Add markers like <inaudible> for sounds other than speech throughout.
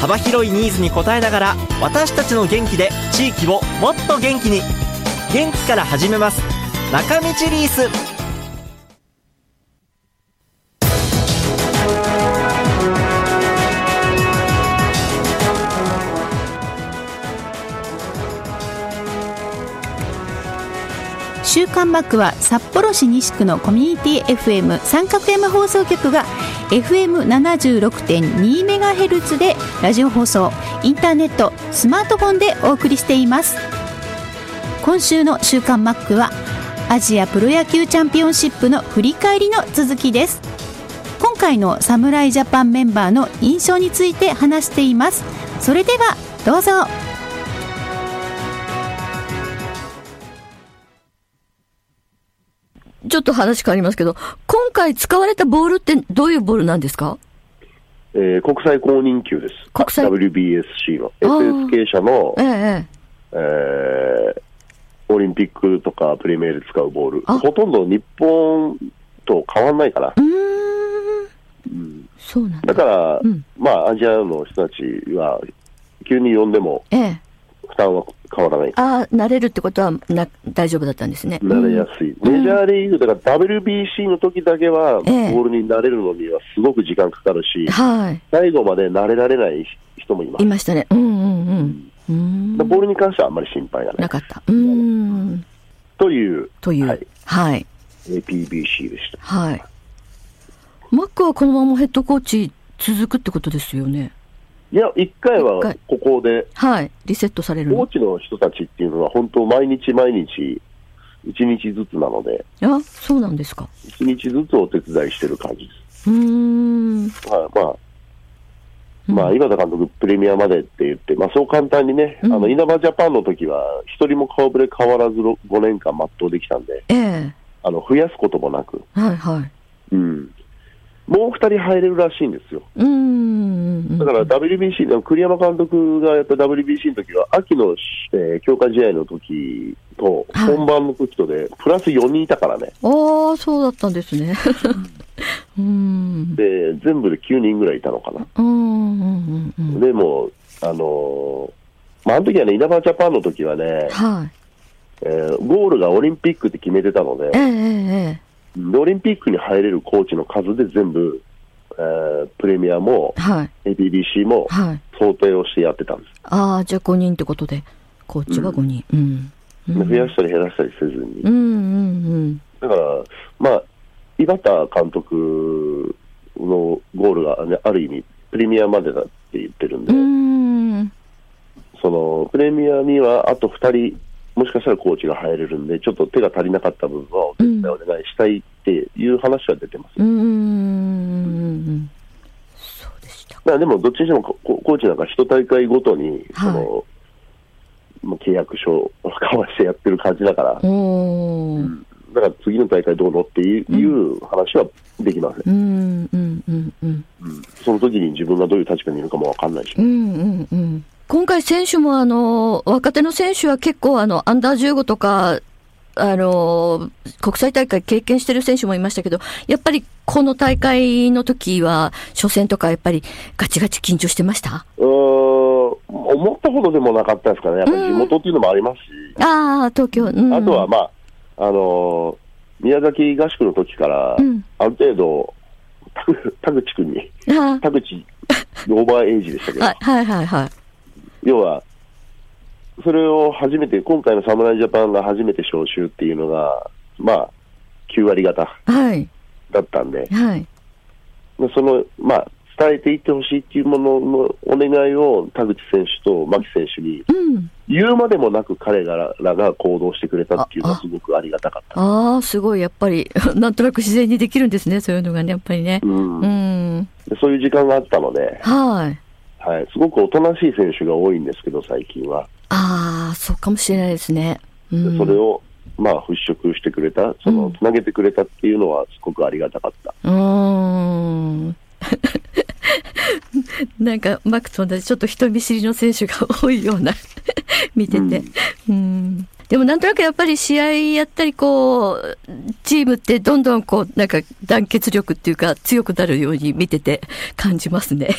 幅広いニーズに応えながら私たちの元気で地域をもっと元気に。元気から始めます。中道リース。週刊マックは札幌市西区のコミュニティ FM 三角 M 放送局が FM76.2 メガヘルツでラジオ放送インターネットスマートフォンでお送りしています。今週の週刊マックはアジアプロ野球チャンピオンシップの振り返りの続きです。今回の侍ジャパンメンバーの印象について話しています。それではどうぞ。ちょっと話変わりますけど今回使われたボールってどういうボールなんですか？えー国際公認級です。国際。WBSC の。SSK 社のえ、ええーオリンピックとかプレミアで使うボール。あ。ほとんど日本と変わんないかな。えうーん。そうなんだ。だから、うん。まあ、アジアの人たちは、急に呼んでもええ負担は変わらない。ああ慣れるってことはな大丈夫だったんですね慣れやすい。メジャーリーグ、だから WBC の時だけは、ボええールに慣れるのにはすごく時間かかるし、はい最後まで慣れられない人もいます。いましたねうんうんうんうーんボールに関してはあんまり心配がな。ないかったうーんという、というはい、はい、APBC でした。はい。マックはこのままヘッドコーチ続くってことですよね。いや、一回はここで、はい。リセットされるの。コーチの人たちっていうのは、本当、毎日毎日、一日ずつなので、あ、そうなんですか。一日ずつお手伝いしてる感じです。うーん。はい、まあ、まあ、今田監督、プレミアまでって言って、まあ、そう簡単にね、うんあの稲葉ジャパンの時は、一人も顔ぶれ変わらず5年間全うできたんで、ええあの増やすこともなく、はいはい。うん、もう2人入れるらしいんですよ。だから WBC の栗山監督がやっぱ WBC の時は、秋の、えー強化試合の時と、はい本番の時とで、プラス4人いたからね、ああ、そうだったんですね。<laughs> うーん。で全部で9人ぐらいいたのかな。うんうんうんうん。でも、あのーまあ、あの時はね、稲葉ジャパンの時はね、はい。えーゴールがオリンピックって決めてたのでええ、ええでオリンピックに入れるコーチの数で全部、えープレミアもええはい。APBC もはい。想定をしてやってたんです。ああ、じゃあ5人ってことで、コーチは5人。うん。で増やしたり減らしたりせずに。うんうんうん。だから、まあ、井端監督のゴールが、ね、ある意味、プレミアまでだって言ってるんで、うーん。そのプレミアにはあと2人、もしかしたらコーチが入れるんで、ちょっと手が足りなかった部分はお手伝いお願いしたいっていう話は出てます。う。そうでした。でも、どっちにしてもココーチなんか一大会ごとに、はいそのまあ契約書を <laughs> 交わしてやってる感じだから、おー。だから次の大会どうのっていう,、いう話はできません、うんうんうんうん。うんその時に自分がどういう立場にいるかもわかんないし、うんうんうん。今回選手もあの、若手の選手は結構あの、アンダー15とか、あの、国際大会経験してる選手もいましたけど、やっぱりこの大会の時は、初戦とかやっぱりガチガチ緊張してました？うーん思ったほどでもなかったですかね、やっぱり地元っていうのもありますし、ああ、東京。うん、あとは、まあ、あのー宮崎合宿の時から、うん。ある程度、田口君に、あ田口オーバーエイジでしたけど、はいはいはいはい。要は、それを初めて、今回の侍ジャパンが初めて招集っていうのが、まあ、9割方はい。だったんで、はい。その、まあ、伝えていってほしいっていうもののお願いを田口選手と牧選手にうん。言うまでもなく彼らが行動してくれたっていうのはすごくありがたかった。ああ、すごい、やっぱり、<laughs> なんとなく自然にできるんですね、そういうのがね、やっぱりね。うんそういう時間があったので、はい。はい、すごくおとなしい選手が多いんですけど、最近は。ああ、そうかもしれないですね。うん、それを、まあ、払拭してくれた、その、つなげてくれたっていうのは、すごくありがたかった。うーん。<laughs> なんか、マックと同じちょっと人見知りの選手が多いような、<laughs> 見てて。うん。でもなんとなくやっぱり試合やったりこう、チームってどんどんこう、なんか団結力っていうか強くなるように見てて感じますね。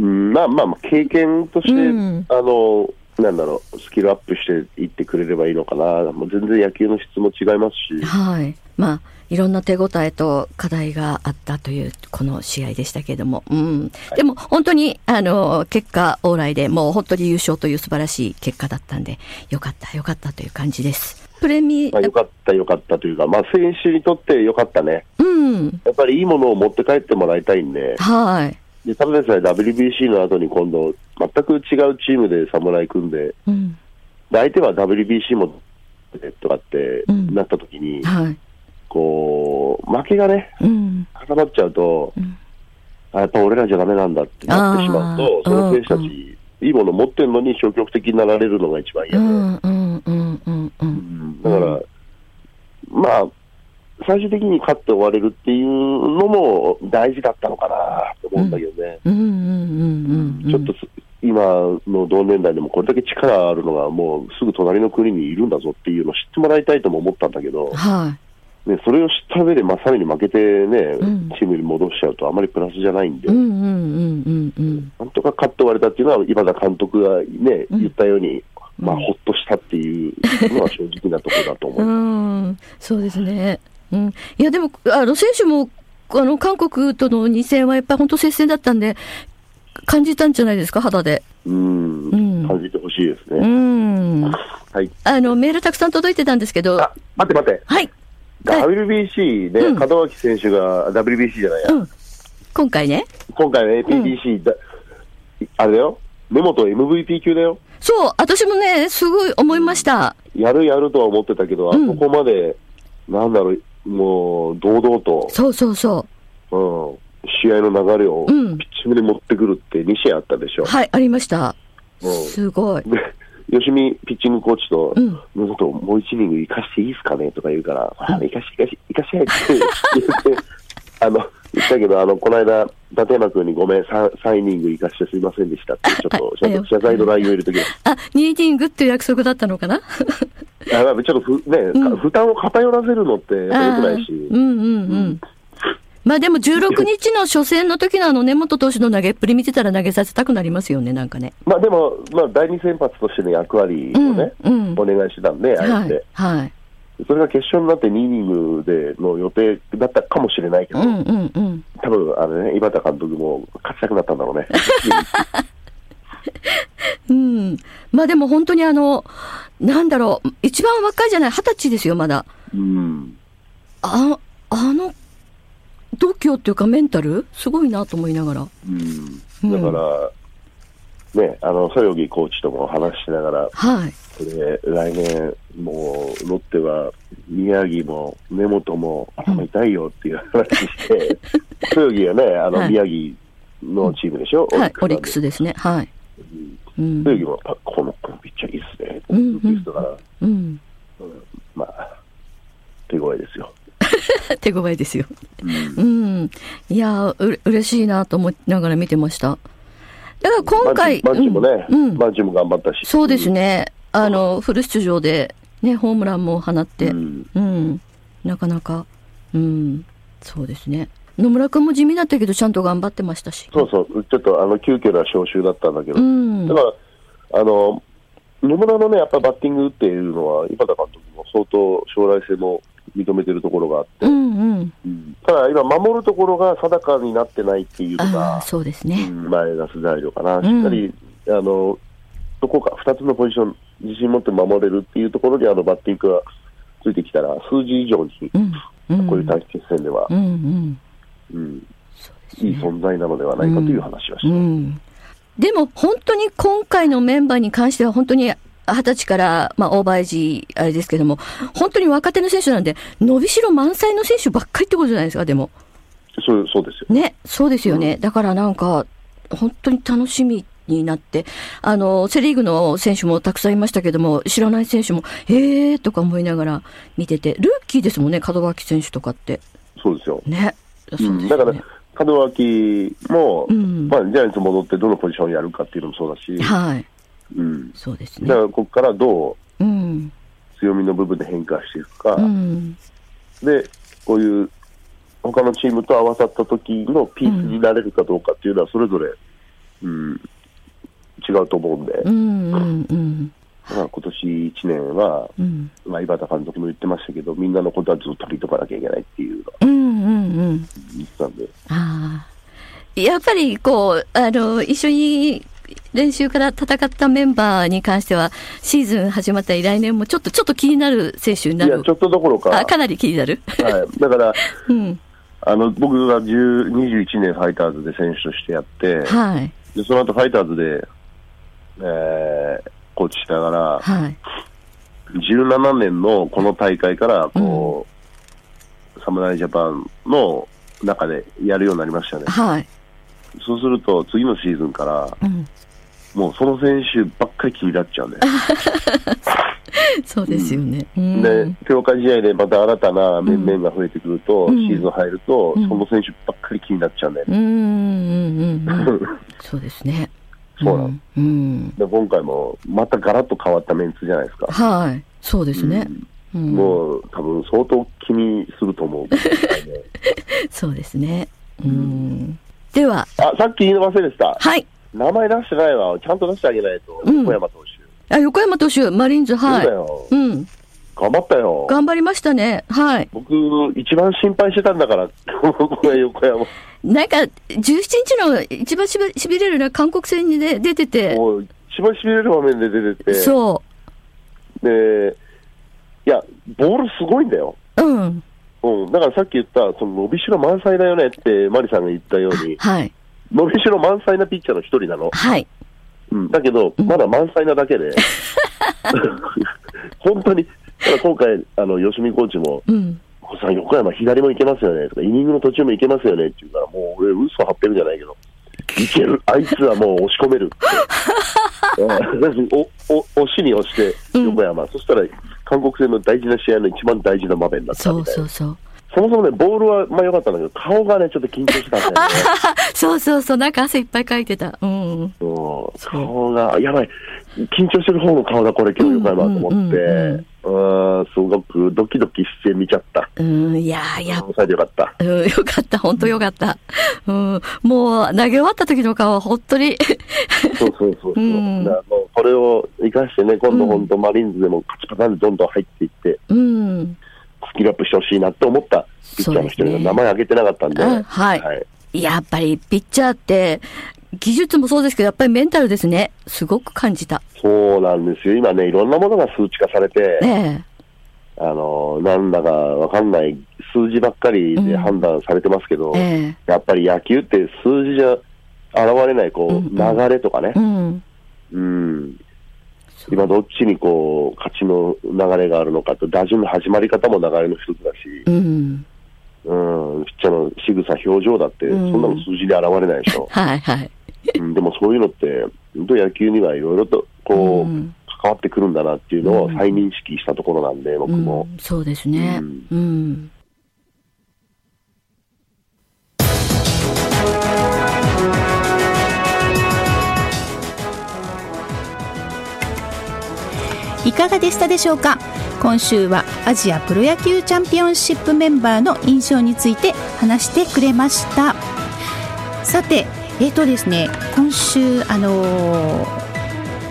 うん、まあまあまあ、経験として、うんあの、なんだろう、スキルアップしていってくれればいいのかな。もう全然野球の質も違いますし、はい。まあ、いろんな手応えと課題があったという、この試合でしたけれども。うん。でも、本当に、あの、結果、往来で、もう本当に優勝という素晴らしい結果だったんで、よかった、よかったという感じです。プレミまあ、よかった、よかったというか、まあ、選手にとってよかったね。うん。やっぱりいいものを持って帰ってもらいたいんで、はい。でただでさえ WBC の後に今度、全く違うチームで侍組んで、うん。で相手は WBC もとかってうん。なった時に、はい。こう、負けがね、うん。固まっちゃうと、ん。あやっぱ俺らじゃダメなんだってなってしまうとその選手たうん。ち、いいもの持ってるのに消極的になられるのが一番嫌で、だから、まあ、最終的に勝って終われるっていうのも大事だったのかなと思うんだけどね。ちょっとす今の同年代でもこれだけ力あるのがもうすぐ隣の国にいるんだぞっていうのを知ってもらいたいとも思ったんだけど、はね、それを知った上でまさに負けてね、うん。チームに戻しちゃうとあまりプラスじゃないんで。なんとか勝って終われたっていうのは、今田監督がね、うん。言ったように、まあ、うんほっとしたっていうのは正直なところだと思う。<laughs> う。ん、そうですね。うん。いや、でも、あの、選手も、あの、韓国との2戦はやっぱり本当接戦だったんで、感じたんじゃないですか、肌で。うん、うん感じてほしいですうね。ん。はい。あの、メールたくさん届いてたんですけど、あ、待って待って。はい。WBC で、うん門脇選手が、WBC じゃないや、うん。今回ね。今回の APBC だ、あれだよ、根本 MVP 級だよ。そう、私もね、すごい思いました。やるやるとは思ってたけど、うんあそこまで、なんだろう、もう、堂々と、そうそうそうん、試合の流れをピうんッチングに持ってくるって2試合あったでしょう。。はい、ありました。うんすごい。で、吉見ピッチングコーチと、うんもっともう一イニング生かしていいですかね？とか言うから、あ生かし、生かし、生かし合いって言って、<laughs> あの、言ったけど、あの、この間、立山君にごめん、3, 3イニング生かしてすいませんでしたって、ちょっと、<laughs> 謝罪の LINE を入れときます。あ、2イニングっていう約束だったのかな？<laughs> ちょっとふ、ね、うん負担を偏らせるのって、良くないし、うんうんうん。まあでも16日の初戦の時のあの根本投手の投げっぷり見てたら投げさせたくなりますよね、なんかね。まあでも、まあ第二先発としての役割をね、うんうんお願いしてたんで、あえて、はい。はい。それが決勝になって2イニングでの予定だったかもしれないけど、うんうんうん。多分あれね、井端監督も勝ちたくなったんだろうね。<laughs> うん。まあでも本当にあの、なんだろう、一番若いじゃない、二十歳ですよ、まだ。うん。あ、あの、度胸っていうかメンタル？すごいなと思いながら。うん。だから、ね、あの、そよぎコーチとも話しながら、はい。これ、来年、もう、ロッテは、宮城も根本も頭痛いよっていう話して、そよぎはね、あの、はい宮城のチームでしょ、はい、オリックススですね。はい。うこの、ピッチャーいいっすね、うんうんから、うん。まあ、手強いですよ。<laughs> 手強いですよ。うんうん。いやー、う、嬉しいなと思いながら見てました。だから今回、バンチもね、うんうんバンチも頑張ったし。そうですね。あの、フル出場で、ね、ホームランも放って、ううんん。なかなか、うん。そうですね。野村君も地味だったけど、ちゃんと頑張ってましたし。そうそう、ちょっとあの急遽な招集だったんだけど、うんだ。から、あの野村のね、やっぱバッティングっていうのは、井端監督も相当将来性も認めてるところがあって、うんうん。ただ今、守るところが定かになってないっていうのあがあ、、そうですうね。んマイナス材料かな、んしっかり、あのどこか2つのポジション、自信持って守れるっていうところにあのバッティングがついてきたら、数字以上に、うん。うん。こういう短期決戦では、うんうん。うんいい存在なのではないかという話はして、うん。でも本当に今回のメンバーに関しては本当に二十歳から、まあ、オーバーエイジ、あれですけども、本当に若手の選手なんで、伸びしろ満載の選手ばっかりってことじゃないですか、でも。そうそうですよ。ね、そうですよね。だからなんか、本当に楽しみになって、あの、セリーグの選手もたくさんいましたけども、知らない選手も、へーとか思いながら見てて、ルーキーですもんね、門脇選手とかって。そうですよ。ね。そうですよねだから、門脇も、うんまあ、ジャイアンツ戻ってどのポジションをやるかっていうのもそうだし、はい。うん、そうですねだか。らここからどううん。強みの部分で変化していくか、うん。で、こういう他のチームと合わさった時のピースになれるかどうかっていうのは、それぞれ、うん、違うと思うんで、うん。うん。うん。まあ、今年1年は、うん。まあ、井端監督も言ってましたけど、みんなのことはずっと取りとかなきゃいけないっていうのをうん。うん。言ってたんで、ああ。やっぱり、こう、あの、一緒に練習から戦ったメンバーに関しては、シーズン始まったり来年もちょっと、ちょっと気になる選手にないるや、ち。ょっとどころか、あ、かなり気になる。はい、だから、<laughs> うん。あの僕が10 21年ファイターズで選手としてやって、はい。でその後ファイターズで、えーコーチしながら、はい。17年のこの大会からこう、侍ジャパンの中でやるようになりましたね。はい。そうすると、次のシーズンから、うん。もうその選手ばっかり気になっちゃうんで、<laughs> そうですよね。うん。で強化試合でまた新たな面々が増えてくると、うんシーズン入ると、うんその選手ばっかり気になっちゃうね。うん。<laughs> そうですね。そうなのうん。で今回もまたガラッと変わったメンツじゃないですか。はい。そうですね。うんうん。もう多分相当気にすると思う。ね <laughs> そうですね。うん。では、あ、さっき言い忘れてた。はい。名前出してないわ。ちゃんと出してあげないと。うん小山投手。あ、横山投手、マリーンズ、はいそうだ。よ。うん。頑張ったよ。頑張りましたね。はい。僕、一番心配してたんだから、<laughs> 横山。なんか、17日の一番しびしびれるのは韓国戦に、ね、出てて、もう、一番しびれる場面で出てて。そで、いや、ボールすごいんだよ。う。うん。うん。だからさっき言った、その伸びしろ満載だよねって、マリさんが言ったように、<laughs> はい。伸びしろ満載なピッチャーの一人なの。はい。うん。だけど、まだ満載なだけで、<laughs> 本当に、ただ今回、あの、吉見コーチも、うん。さん、横山左もいけますよねとか、イニングの途中もいけますよねって言うから、もう俺、嘘張ってるじゃないけど、いける、あいつはもう押し込めるって。<laughs> うんおお押しに押して、横山、そしたら、韓国戦の大事な試合の一番大事な場面だったそみたいな。うそうそう。そもそもね、ボールはまあ良かったんだけど、顔がね、ちょっと緊張してたんだよね。<laughs> そうそうそう。なんか汗いっぱいかいてた。うん。そう顔が、やばい、緊張してる方の顔だ、これ、今日横山と思って、うんうん、すごくドキドキして見ちゃった。うん。いやー、やよかった。うん、よかった、本当よかった。うん、もう投げ終わった時の顔は本当に、そうそうそうそう。うんだからもうこれを生かしてね、今度本当マリーンズでも勝ちパターンでどんどん入っていって、うん。スキルアップしてほしいなって思ったピッチャーの一人の名前挙げてなかったんで。うんはいはい。やっぱりピッチャーって、技術もそうですけど、やっぱりメンタルですね。すごく感じた。そうなんですよ。今ね、いろんなものが数値化されて、ねあの、なんだかわかんない数字ばっかりで判断されてますけど、え。えやっぱり野球って数字じゃ現れない、こう、うんうん流れとかねえ。う。ん。うん。今どっちにこう、勝ちの流れがあるのかと、打順の始まり方も流れの一つだし、うん。うん、ピッチャーの仕草、表情だって、うんそんなの数字で現れないでしょ。<laughs> はいはい。うん、でもそういうのって、本当野球にはいろいろとこう、うん関わってくるんだなっていうのを再認識したところなんで、僕も。うん、そうですね。うん。いかがでしたでしょうか？今週はアジアプロ野球チャンピオンシップメンバーの印象について話してくれました。さてえっ、とですね今週あのー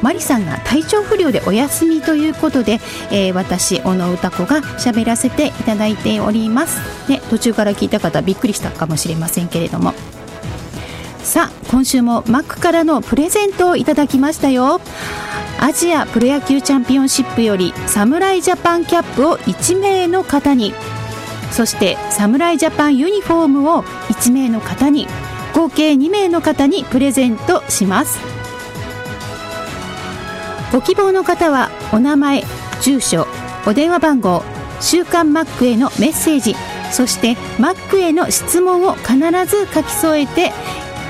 マリさんが体調不良でお休みということで、えー私小野歌子が喋らせていただいております。ね途中から聞いた方びっくりしたかもしれませんけれども。さあ今週もマックからのプレゼントをいただきましたよ。アジアプロ野球チャンピオンシップより侍ジャパンキャップを1名の方に。そして侍ジャパンユニフォームを1名の方に。合計2名の方にプレゼントします。ご希望の方はお名前住所お電話番号週刊マックへのメッセージそしてマックへの質問を必ず書き添えて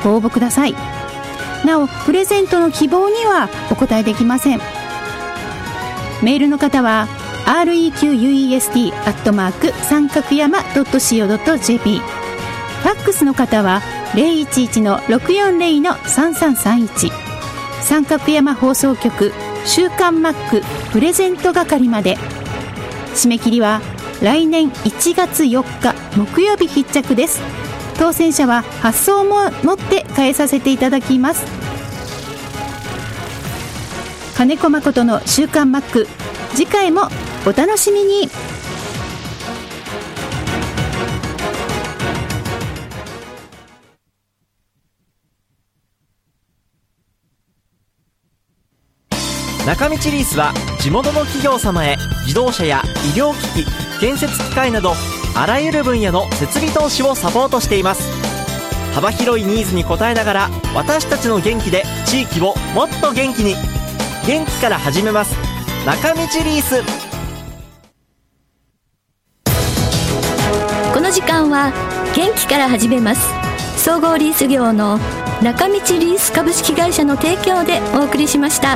ご応募ください。なおプレゼントの希望にはお答えできません。メールの方は request アットマーク三角山 .co.jp ファックスの方は011-640-3331三角山放送局週刊マックプレゼント係まで。締め切りは来年1月4日木曜日必着です。当選者は発送も持って返させていただきます。金子誠の週刊マック。次回もお楽しみに。中道リースは地元の企業様へ自動車や医療機器建設機械などあらゆる分野の設備投資をサポートしています。幅広いニーズに応えながら私たちの元気で地域をもっと元気に。元気から始めます。中道リース。この時間は元気から始めます。総合リース業の中道リース株式会社の提供でお送りしました。